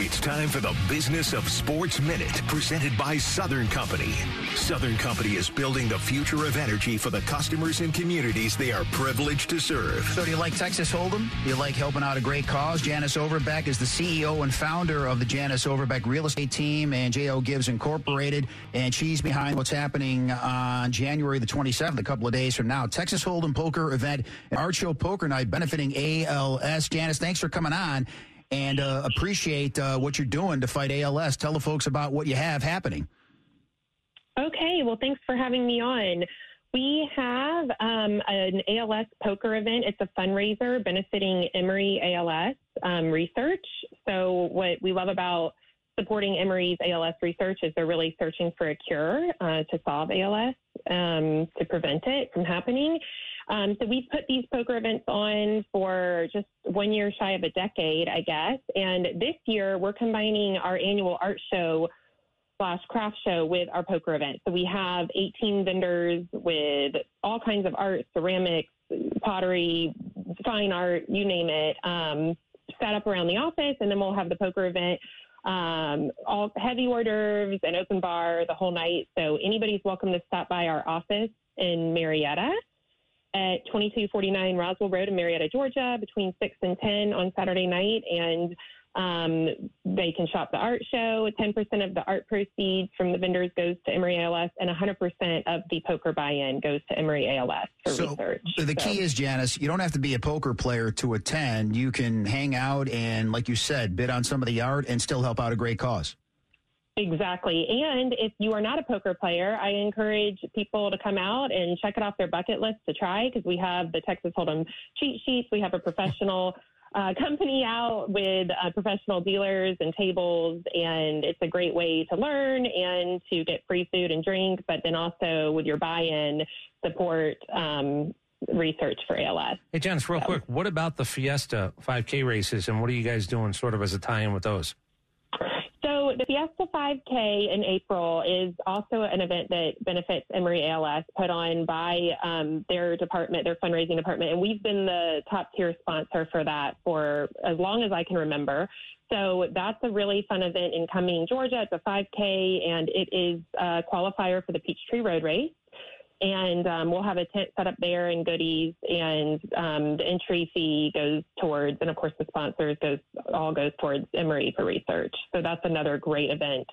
It's time for the Business of Sports Minute, presented by Southern Company. Southern Company is building the future of energy for the customers and communities they are privileged to serve. So, do you like Texas Hold'em? Do you like helping out a great cause? Janice Overbeck is the CEO and founder of the Janice Overbeck Real Estate Team and J.O. Gives Incorporated, and she's behind what's happening on January the 27th, a couple of days from now. Texas Hold'em Poker Event, Art Show Poker Night benefiting ALS. Janice, thanks for coming on and uh, appreciate uh, what you're doing to fight ALS. Tell the folks about what you have happening. Okay, well, thanks for having me on. We have um, an ALS poker event. It's a fundraiser benefiting Emory ALS um, research. So, what we love about supporting Emory's ALS research is they're really searching for a cure uh, to solve ALS, um, to prevent it from happening. Um, so we've put these poker events on for just one year shy of a decade, I guess. And this year we're combining our annual art show slash craft show with our poker event. So we have 18 vendors with all kinds of art, ceramics, pottery, fine art, you name it, um, set up around the office. And then we'll have the poker event um, all heavy hors d'oeuvres and open bar the whole night. So anybody's welcome to stop by our office in Marietta at 2249 Roswell Road in Marietta, Georgia, between 6 and 10 on Saturday night. And um, they can shop the art show. 10% of the art proceeds from the vendors goes to Emory ALS, and 100% of the poker buy in goes to Emory ALS for research. so research. The So- key is, Janice, you don't have to be a poker player to attend. You can hang out and, like you said, bid on some of the art and still help out a great cause. Exactly. And if you are not a poker player, I encourage people to come out and check it off their bucket list to try because we have the Texas Hold'em cheat sheets. We have a professional uh, company out with uh, professional dealers and tables, and it's a great way to learn and to get free food and drink, but then also with your buy in, support um, research for ALS. Hey, Janice, real quick, what about the Fiesta 5K races, and what are you guys doing sort of as a tie in with those? The Fiesta 5K in April is also an event that benefits Emory ALS, put on by um, their department, their fundraising department, and we've been the top tier sponsor for that for as long as I can remember. So that's a really fun event in Cumming, Georgia. It's a 5K, and it is a qualifier for the Peachtree Road Race. And um, we'll have a tent set up there and goodies, and um, the entry fee goes towards, and of course the sponsors goes all goes towards Emory for research. So that's another great event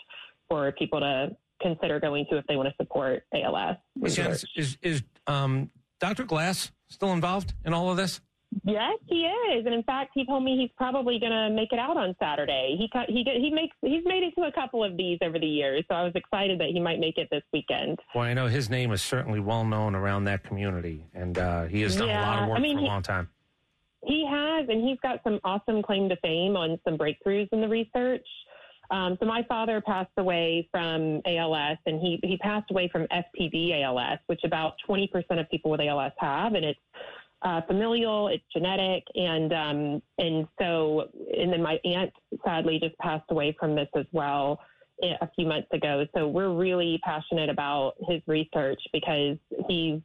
for people to consider going to if they want to support ALS. Janice, is, is um, Dr. Glass still involved in all of this? Yes, he is, and in fact, he told me he's probably going to make it out on Saturday. He he he makes he's made it to a couple of these over the years, so I was excited that he might make it this weekend. Well, I know his name is certainly well known around that community, and uh, he has done a lot of work I mean, for a he- long time. He has, and he's got some awesome claim to fame on some breakthroughs in the research. Um, so my father passed away from ALS, and he he passed away from FTD ALS, which about 20% of people with ALS have, and it's uh, familial, it's genetic, and um, and so and then my aunt sadly just passed away from this as well a few months ago. So we're really passionate about his research because he's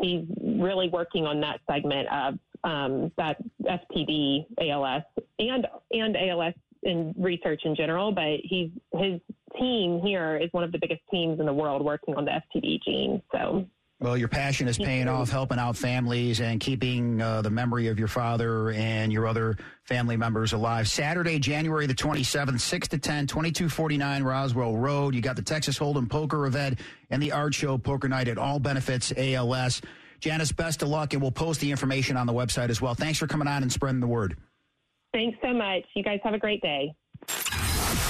he's really working on that segment of um, that FTD ALS and and ALS in research in general. But he's his team here is one of the biggest teams in the world working on the FTD gene. So Well, your passion is paying off, helping out families and keeping uh, the memory of your father and your other family members alive. Saturday, January the 27th, 6 to 10, 2249 Roswell Road. You got the Texas Hold'em Poker event and the art show Poker Night at all benefits ALS. Janice, best of luck, and we'll post the information on the website as well. Thanks for coming on and spreading the word. thanks so much. You guys have a great day.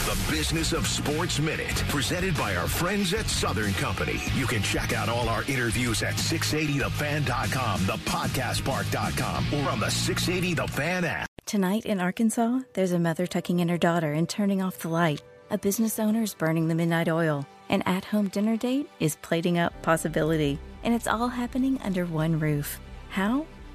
The Business of Sports Minute, presented by our friends at Southern Company. You can check out all our interviews at 680thefan.com, thepodcastpark.com, or on the 680 The Fan app. Tonight in Arkansas, there's a mother tucking in her daughter and turning off the light. A business owner is burning the midnight oil. An at home dinner date is plating up possibility. And it's all happening under one roof. How?